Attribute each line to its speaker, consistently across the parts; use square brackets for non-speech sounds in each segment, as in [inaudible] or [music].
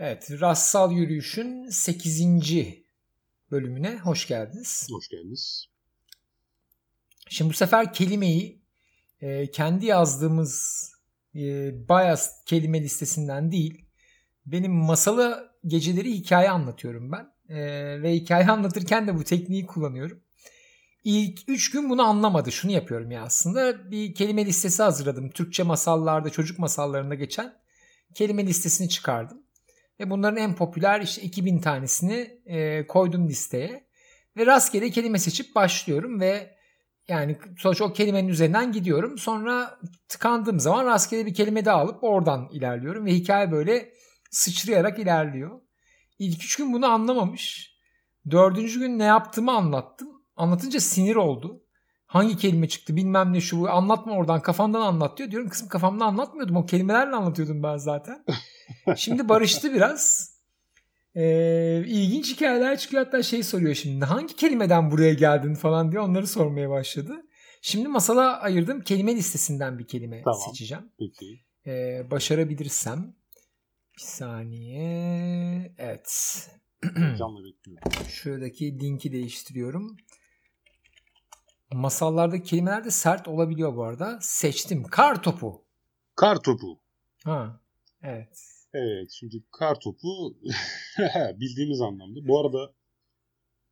Speaker 1: Evet, Rassal Yürüyüş'ün 8. bölümüne hoş geldiniz.
Speaker 2: Hoş geldiniz.
Speaker 1: Şimdi bu sefer kelimeyi e, kendi yazdığımız e, Bias kelime listesinden değil, benim masalı geceleri hikaye anlatıyorum ben. E, ve hikaye anlatırken de bu tekniği kullanıyorum. İlk 3 gün bunu anlamadı. Şunu yapıyorum ya aslında. Bir kelime listesi hazırladım. Türkçe masallarda, çocuk masallarında geçen kelime listesini çıkardım. Ve bunların en popüler işte 2000 tanesini e, koydum listeye. Ve rastgele kelime seçip başlıyorum ve yani sonuç o kelimenin üzerinden gidiyorum. Sonra tıkandığım zaman rastgele bir kelime daha alıp oradan ilerliyorum. Ve hikaye böyle sıçrayarak ilerliyor. İlk üç gün bunu anlamamış. Dördüncü gün ne yaptığımı anlattım. Anlatınca sinir oldu. Hangi kelime çıktı bilmem ne şu bu anlatma oradan kafandan anlat diyor. Diyorum kızım kafamdan anlatmıyordum o kelimelerle anlatıyordum ben zaten. [laughs] Şimdi barıştı biraz. Ee, ilginç hikayeler çıkıyor hatta şey soruyor şimdi hangi kelimeden buraya geldin falan diye onları sormaya başladı. Şimdi masala ayırdığım kelime listesinden bir kelime
Speaker 2: tamam,
Speaker 1: seçeceğim.
Speaker 2: Peki.
Speaker 1: Ee, başarabilirsem bir saniye evet.
Speaker 2: Canlı bekliyorum. [clears throat]
Speaker 1: Şuradaki linki değiştiriyorum. Masallarda kelimeler de sert olabiliyor bu arada. Seçtim. Kar topu.
Speaker 2: Kar topu.
Speaker 1: Ha. Evet.
Speaker 2: Evet şimdi kar topu [laughs] bildiğimiz anlamda. Bu arada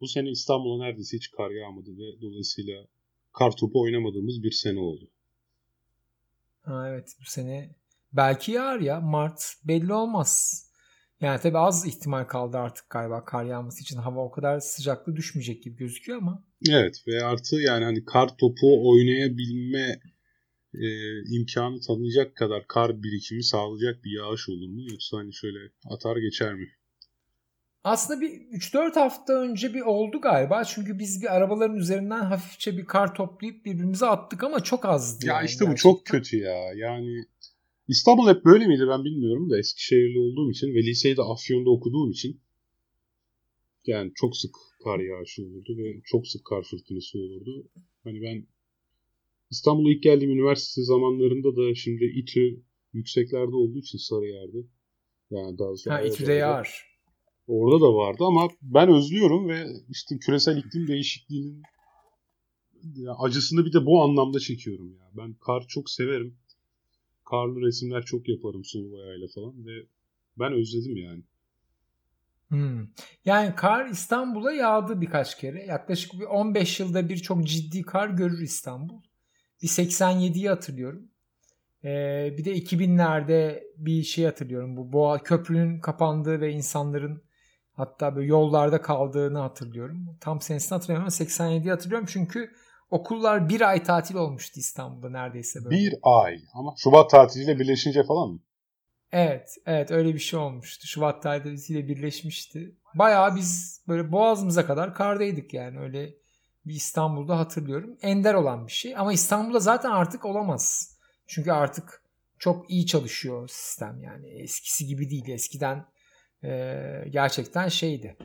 Speaker 2: bu sene İstanbul'a neredeyse hiç kar yağmadı ve dolayısıyla kar topu oynamadığımız bir sene oldu.
Speaker 1: Ha, evet bu sene belki yağar ya Mart belli olmaz. Yani tabii az ihtimal kaldı artık galiba kar yağması için. Hava o kadar sıcaklığı düşmeyecek gibi gözüküyor ama.
Speaker 2: Evet ve artı yani hani kar topu oynayabilme e, imkanı tanıyacak kadar kar birikimi sağlayacak bir yağış olur mu? Yoksa hani şöyle atar geçer mi?
Speaker 1: Aslında bir 3-4 hafta önce bir oldu galiba. Çünkü biz bir arabaların üzerinden hafifçe bir kar toplayıp birbirimize attık ama çok azdı.
Speaker 2: Ya
Speaker 1: yani
Speaker 2: işte bu
Speaker 1: gerçekten.
Speaker 2: çok kötü ya. Yani İstanbul hep böyle miydi ben bilmiyorum da Eskişehirli olduğum için ve liseyi de Afyon'da okuduğum için yani çok sık kar yağışı olurdu ve çok sık kar fırtınası olurdu. Hani ben İstanbul'a ilk geldiğim üniversite zamanlarında da şimdi İTÜ yükseklerde olduğu için Sarıyer'de. Yani daha sonra
Speaker 1: Ha İTÜ'de yağar.
Speaker 2: Orada da vardı ama ben özlüyorum ve işte küresel iklim değişikliğinin acısını bir de bu anlamda çekiyorum ya. Ben kar çok severim. Karlı resimler çok yaparım sulu boyayla falan ve ben özledim yani.
Speaker 1: Hmm. Yani kar İstanbul'a yağdı birkaç kere. Yaklaşık bir 15 yılda bir çok ciddi kar görür İstanbul. Bir 87'yi hatırlıyorum. Ee, bir de 2000'lerde bir şey hatırlıyorum. Bu Boğa köprünün kapandığı ve insanların hatta böyle yollarda kaldığını hatırlıyorum. Tam senesini hatırlamıyorum ama 87'yi hatırlıyorum çünkü okullar bir ay tatil olmuştu İstanbul'da neredeyse böyle.
Speaker 2: Bir ay ama Şubat tatiliyle birleşince falan mı?
Speaker 1: Evet, evet öyle bir şey olmuştu. Şubat tatiliyle birleşmişti. Bayağı biz böyle boğazımıza kadar kardaydık yani öyle bir İstanbul'da hatırlıyorum. Ender olan bir şey ama İstanbul'da zaten artık olamaz. Çünkü artık çok iyi çalışıyor sistem yani eskisi gibi değil. Eskiden e, gerçekten şeydi.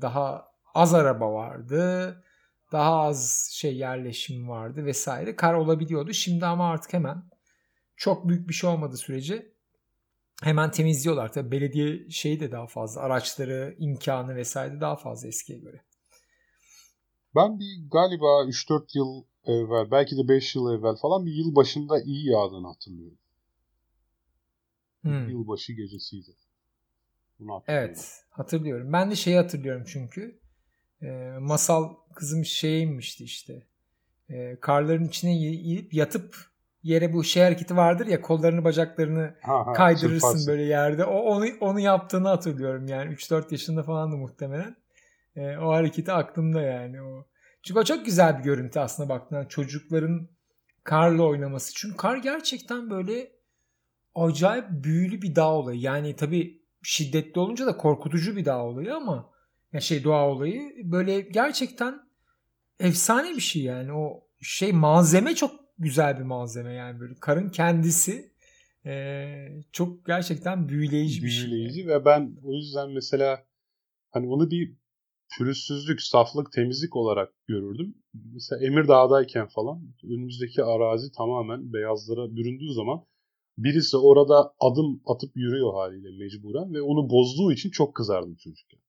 Speaker 1: Daha az araba vardı. Daha az şey yerleşim vardı vesaire. Kar olabiliyordu. Şimdi ama artık hemen çok büyük bir şey olmadığı sürece hemen temizliyorlar. Tabii belediye şeyi de daha fazla. Araçları, imkanı vesaire daha fazla eskiye göre.
Speaker 2: Ben bir galiba 3-4 yıl evvel belki de 5 yıl evvel falan bir yıl başında iyi yağdığını hatırlıyorum.
Speaker 1: Hmm.
Speaker 2: Yılbaşı gecesiydi. Bunu.
Speaker 1: Evet hatırlıyorum. Ben de şeyi hatırlıyorum çünkü. E, masal kızım şeye inmişti işte. E, karların içine inip yatıp yere bu şey hareketi vardır ya kollarını bacaklarını
Speaker 2: ha, ha,
Speaker 1: kaydırırsın
Speaker 2: çırparsın.
Speaker 1: böyle yerde. O onu onu yaptığını hatırlıyorum yani 3-4 yaşında falandı muhtemelen. E, o hareketi aklımda yani o. Çünkü o çok güzel bir görüntü aslında baktığında çocukların karla oynaması. Çünkü kar gerçekten böyle acayip büyülü bir dağ olayı. Yani tabii şiddetli olunca da korkutucu bir dağ olayı ama ya şey doğa olayı böyle gerçekten efsane bir şey yani o şey malzeme çok güzel bir malzeme yani böyle karın kendisi e, çok gerçekten büyüleyici, bir şey.
Speaker 2: Büyüleyici ve ben o yüzden mesela hani bunu bir pürüzsüzlük, saflık, temizlik olarak görürdüm. Mesela Emirdağ'dayken falan önümüzdeki arazi tamamen beyazlara büründüğü zaman birisi orada adım atıp yürüyor haliyle mecburen ve onu bozduğu için çok kızardım çocukken.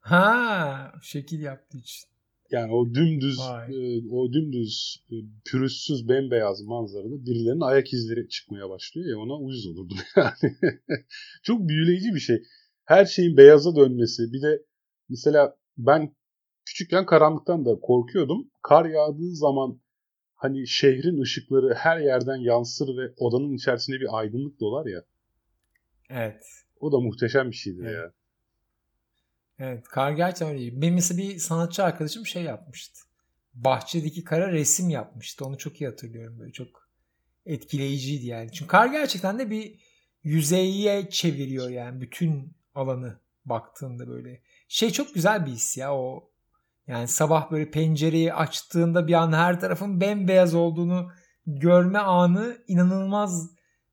Speaker 1: Ha, şekil yaptığı için.
Speaker 2: Yani o dümdüz e, o dümdüz e, pürüzsüz bembeyaz manzarada birilerinin ayak izleri çıkmaya başlıyor ya ona uyuz olurdum [laughs] yani. Çok büyüleyici bir şey. Her şeyin beyaza dönmesi. Bir de mesela ben küçükken karanlıktan da korkuyordum. Kar yağdığı zaman hani şehrin ışıkları her yerden yansır ve odanın içerisinde bir aydınlık dolar ya.
Speaker 1: Evet.
Speaker 2: O da muhteşem bir şeydir evet. ya.
Speaker 1: Evet kar gerçekten öyle. Benim mesela bir sanatçı arkadaşım şey yapmıştı. Bahçedeki kara resim yapmıştı. Onu çok iyi hatırlıyorum. Böyle çok etkileyiciydi yani. Çünkü kar gerçekten de bir yüzeye çeviriyor yani bütün alanı baktığında böyle. Şey çok güzel bir his ya o yani sabah böyle pencereyi açtığında bir an her tarafın bembeyaz olduğunu görme anı inanılmaz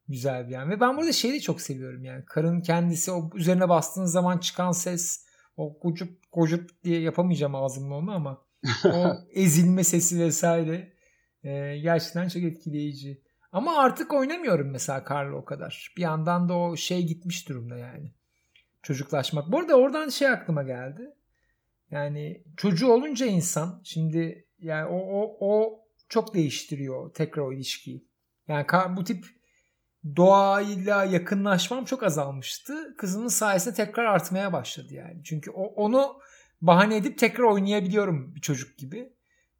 Speaker 1: güzel bir yani. Ve ben burada şeyi de çok seviyorum yani. Karın kendisi o üzerine bastığınız zaman çıkan ses o kocup kocup diye yapamayacağım ağzımla onu ama [laughs] o ezilme sesi vesaire e, gerçekten çok etkileyici. Ama artık oynamıyorum mesela Karla o kadar. Bir yandan da o şey gitmiş durumda yani. Çocuklaşmak. Bu arada oradan şey aklıma geldi. Yani çocuğu olunca insan şimdi yani o, o, o çok değiştiriyor tekrar o ilişkiyi. Yani bu tip doğayla yakınlaşmam çok azalmıştı. Kızımın sayesinde tekrar artmaya başladı yani. Çünkü o, onu bahane edip tekrar oynayabiliyorum bir çocuk gibi.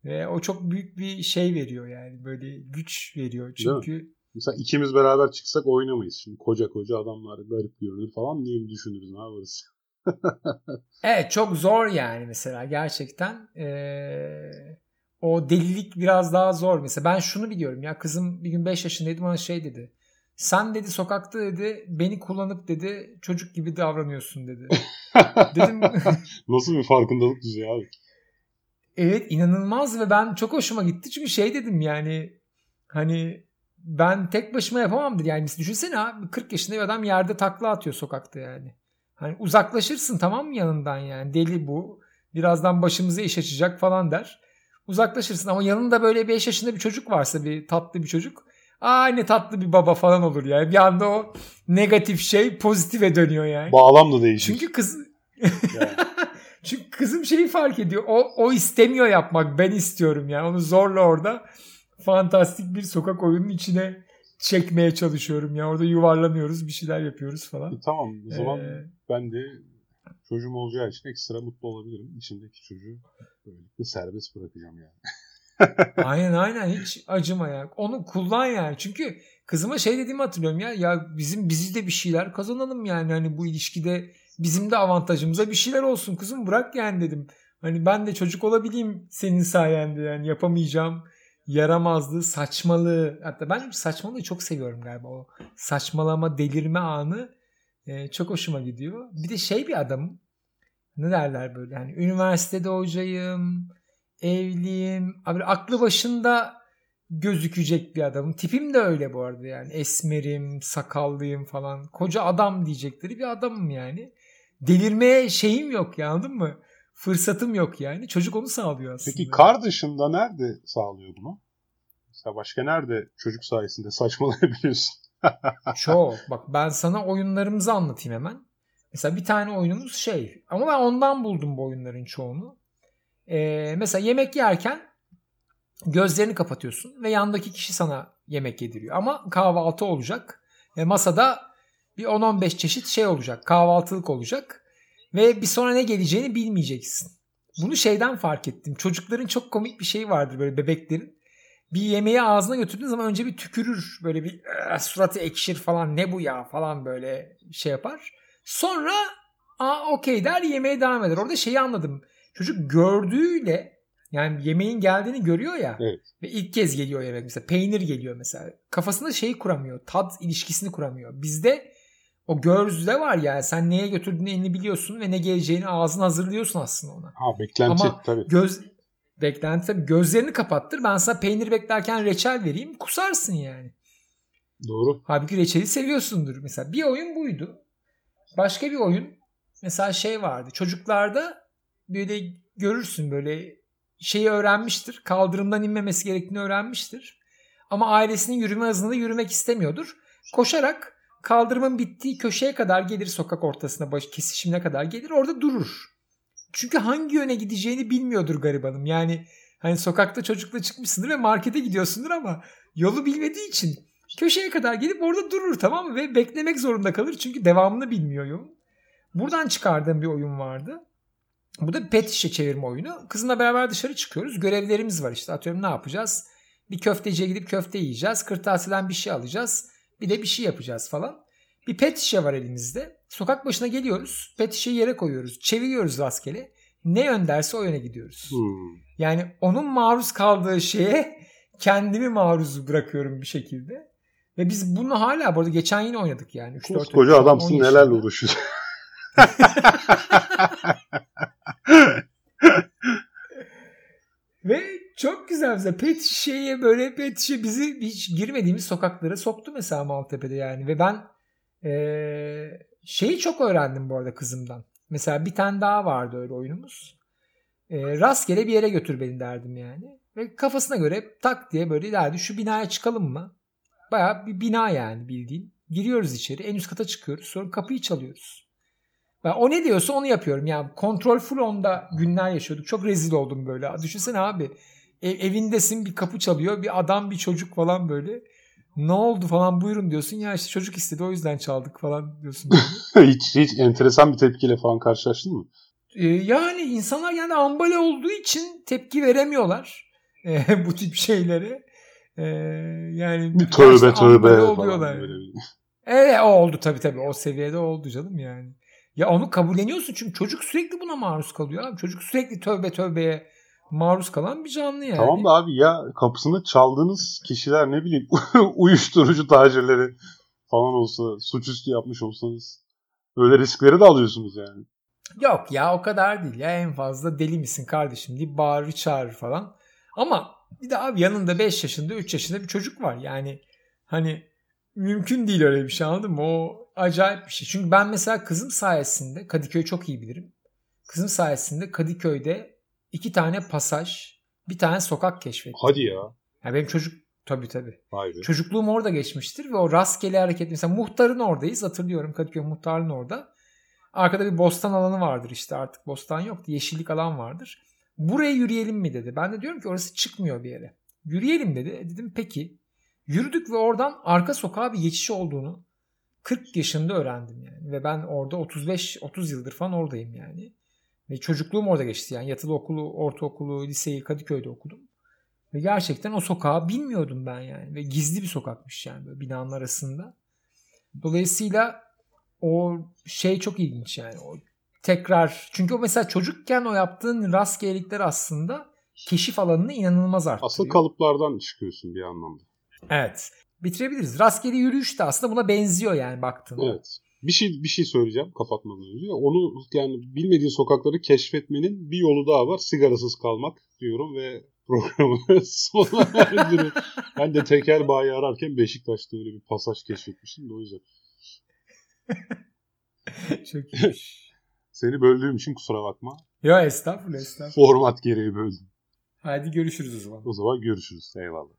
Speaker 1: Ve o çok büyük bir şey veriyor yani böyle güç veriyor. Çünkü
Speaker 2: Mesela ikimiz beraber çıksak oynamayız şimdi. Koca koca adamlar garip görünür falan diye mi düşünürüz ne yaparız? [laughs]
Speaker 1: evet çok zor yani mesela gerçekten. Ee, o delilik biraz daha zor. Mesela ben şunu biliyorum ya kızım bir gün 5 yaşındaydı bana şey dedi. Sen dedi sokakta dedi beni kullanıp dedi çocuk gibi davranıyorsun dedi. [laughs]
Speaker 2: Dedim nasıl bir farkındalık düzeyi abi?
Speaker 1: Evet inanılmaz ve ben çok hoşuma gitti çünkü şey dedim yani hani ben tek başıma yapamamdır yani düşünsene abi 40 yaşında bir adam yerde takla atıyor sokakta yani. Hani uzaklaşırsın tamam mı yanından yani deli bu birazdan başımıza iş açacak falan der. Uzaklaşırsın ama yanında böyle 5 yaşında bir çocuk varsa bir tatlı bir çocuk Aa ne tatlı bir baba falan olur yani. Bir anda o negatif şey pozitife dönüyor yani.
Speaker 2: Bağlam da değişir.
Speaker 1: Çünkü kız [laughs] Çünkü kızım şeyi fark ediyor. O, o istemiyor yapmak. Ben istiyorum yani. Onu zorla orada fantastik bir sokak oyunun içine çekmeye çalışıyorum ya. Orada yuvarlanıyoruz, bir şeyler yapıyoruz falan.
Speaker 2: E, tamam. O zaman ee, ben de çocuğum olacağı için ekstra mutlu olabilirim. İçindeki çocuğu böylelikle serbest bırakacağım yani. [laughs]
Speaker 1: aynen aynen hiç acıma ya. Onu kullan yani. Çünkü kızıma şey dediğimi hatırlıyorum ya. Ya bizim bizi de bir şeyler kazanalım yani. Hani bu ilişkide bizim de avantajımıza bir şeyler olsun kızım bırak yani dedim. Hani ben de çocuk olabileyim senin sayende yani yapamayacağım yaramazlığı, saçmalığı hatta ben saçmalığı çok seviyorum galiba o saçmalama, delirme anı e, çok hoşuma gidiyor. Bir de şey bir adamım ne derler böyle hani üniversitede hocayım, evliyim. Abi aklı başında gözükecek bir adamım. Tipim de öyle bu arada yani. Esmerim, sakallıyım falan. Koca adam diyecekleri bir adamım yani. Delirmeye şeyim yok ya anladın mı? Fırsatım yok yani. Çocuk onu sağlıyor aslında.
Speaker 2: Peki kar dışında nerede sağlıyor bunu? Mesela başka nerede çocuk sayesinde [laughs] saçmalayabiliyorsun?
Speaker 1: Çok. Bak ben sana oyunlarımızı anlatayım hemen. Mesela bir tane oyunumuz şey. Ama ben ondan buldum bu oyunların çoğunu. Ee, mesela yemek yerken gözlerini kapatıyorsun ve yandaki kişi sana yemek yediriyor. Ama kahvaltı olacak. Ve masada bir 10-15 çeşit şey olacak. Kahvaltılık olacak. Ve bir sonra ne geleceğini bilmeyeceksin. Bunu şeyden fark ettim. Çocukların çok komik bir şey vardır böyle bebeklerin. Bir yemeği ağzına götürdüğün zaman önce bir tükürür. Böyle bir suratı ekşir falan ne bu ya falan böyle şey yapar. Sonra aa okey der yemeğe devam eder. Orada şeyi anladım. Çocuk gördüğüyle yani yemeğin geldiğini görüyor ya
Speaker 2: evet.
Speaker 1: ve ilk kez geliyor yemek mesela peynir geliyor mesela kafasında şeyi kuramıyor tat ilişkisini kuramıyor. Bizde o gözde var ya sen neye götürdüğünü elini biliyorsun ve ne geleceğini ağzını hazırlıyorsun aslında ona.
Speaker 2: Ha beklenti Ama tabii.
Speaker 1: Göz, beklenti tabii gözlerini kapattır ben sana peynir beklerken reçel vereyim kusarsın yani.
Speaker 2: Doğru.
Speaker 1: Halbuki reçeli seviyorsundur. Mesela bir oyun buydu. Başka bir oyun mesela şey vardı. Çocuklarda böyle görürsün böyle şeyi öğrenmiştir. Kaldırımdan inmemesi gerektiğini öğrenmiştir. Ama ailesinin yürüme hızında yürümek istemiyordur. Koşarak kaldırımın bittiği köşeye kadar gelir sokak ortasına baş kesişimine kadar gelir orada durur. Çünkü hangi yöne gideceğini bilmiyordur garibanım. Yani hani sokakta çocukla çıkmışsındır ve markete gidiyorsundur ama yolu bilmediği için köşeye kadar gelip orada durur tamam mı? Ve beklemek zorunda kalır çünkü devamını bilmiyor yolun. Buradan çıkardığım bir oyun vardı. Bu da pet şişe çevirme oyunu. Kızımla beraber dışarı çıkıyoruz. Görevlerimiz var işte. Atıyorum ne yapacağız? Bir köfteciye gidip köfte yiyeceğiz. Kırtasiyeden bir şey alacağız. Bir de bir şey yapacağız falan. Bir pet şişe var elimizde. Sokak başına geliyoruz. Pet şişeyi yere koyuyoruz. Çeviriyoruz rastgele. Ne yön derse o yöne gidiyoruz.
Speaker 2: Hmm.
Speaker 1: Yani onun maruz kaldığı şeye kendimi maruz bırakıyorum bir şekilde. Ve biz bunu hala bu arada geçen yine oynadık yani. 3-4
Speaker 2: Koskoca adamsın nelerle uğraşıyorsun. [laughs] [laughs]
Speaker 1: Ve çok güzel mesela pet şişeye böyle pet şişe bizi hiç girmediğimiz sokaklara soktu mesela Maltepe'de yani. Ve ben ee, şeyi çok öğrendim bu arada kızımdan. Mesela bir tane daha vardı öyle oyunumuz. E, rastgele bir yere götür beni derdim yani. Ve kafasına göre tak diye böyle derdi şu binaya çıkalım mı? Baya bir bina yani bildiğin. Giriyoruz içeri en üst kata çıkıyoruz sonra kapıyı çalıyoruz. Ben o ne diyorsa onu yapıyorum. Yani kontrol full onda günler yaşıyorduk. Çok rezil oldum böyle. Düşünsene abi ev, evindesin bir kapı çalıyor bir adam bir çocuk falan böyle. Ne oldu falan buyurun diyorsun. Ya işte çocuk istedi o yüzden çaldık falan diyorsun. [laughs]
Speaker 2: hiç, hiç enteresan bir tepkiyle falan karşılaştın mı?
Speaker 1: Ee, yani insanlar yani ambale olduğu için tepki veremiyorlar. Ee, [laughs] bu tip şeylere. Ee, yani
Speaker 2: bir tövbe tövbe oluyorlar.
Speaker 1: Evet o oldu tabii tabii. O seviyede oldu canım yani. Ya onu kabulleniyorsun çünkü çocuk sürekli buna maruz kalıyor abi. Çocuk sürekli tövbe tövbeye maruz kalan bir canlı yani.
Speaker 2: Tamam da abi ya kapısını çaldığınız kişiler ne bileyim [laughs] uyuşturucu tacirleri falan olsa suçüstü yapmış olsanız öyle riskleri de alıyorsunuz yani.
Speaker 1: Yok ya o kadar değil ya en fazla deli misin kardeşim diye bağırır çağırır falan. Ama bir de abi yanında 5 yaşında 3 yaşında bir çocuk var yani hani mümkün değil öyle bir şey anladın mı? O acayip bir şey. Çünkü ben mesela kızım sayesinde Kadıköy'ü çok iyi bilirim. Kızım sayesinde Kadıköy'de iki tane pasaj, bir tane sokak keşfettim.
Speaker 2: Hadi ya.
Speaker 1: Yani benim çocuk tabii tabii.
Speaker 2: Vay be.
Speaker 1: Çocukluğum orada geçmiştir ve o rastgele hareket mesela muhtarın oradayız hatırlıyorum Kadıköy muhtarın orada. Arkada bir bostan alanı vardır işte artık bostan yok yeşillik alan vardır. Buraya yürüyelim mi dedi. Ben de diyorum ki orası çıkmıyor bir yere. Yürüyelim dedi. E dedim peki. Yürüdük ve oradan arka sokağa bir geçiş olduğunu 40 yaşında öğrendim yani. Ve ben orada 35-30 yıldır falan oradayım yani. Ve çocukluğum orada geçti yani. Yatılı okulu, ortaokulu, liseyi Kadıköy'de okudum. Ve gerçekten o sokağı bilmiyordum ben yani. Ve gizli bir sokakmış yani böyle binanın arasında. Dolayısıyla o şey çok ilginç yani. O tekrar çünkü o mesela çocukken o yaptığın rastgelelikler aslında keşif alanını inanılmaz arttırıyor.
Speaker 2: Asıl kalıplardan çıkıyorsun bir anlamda.
Speaker 1: Evet. Bitirebiliriz. Rastgele yürüyüş de aslında buna benziyor yani baktığında.
Speaker 2: Evet. Bir şey bir şey söyleyeceğim kapatmadan önce. Onu yani bilmediğin sokakları keşfetmenin bir yolu daha var. Sigarasız kalmak diyorum ve programı [laughs] sona erdiriyorum. ben de tekel bayi ararken Beşiktaş'ta öyle bir pasaj keşfetmiştim de o yüzden. [laughs]
Speaker 1: Çok iyiymiş.
Speaker 2: Seni böldüğüm için kusura bakma.
Speaker 1: Ya estağfurullah estağfurullah.
Speaker 2: Format gereği böldüm.
Speaker 1: Hadi görüşürüz o zaman.
Speaker 2: O zaman görüşürüz. Eyvallah.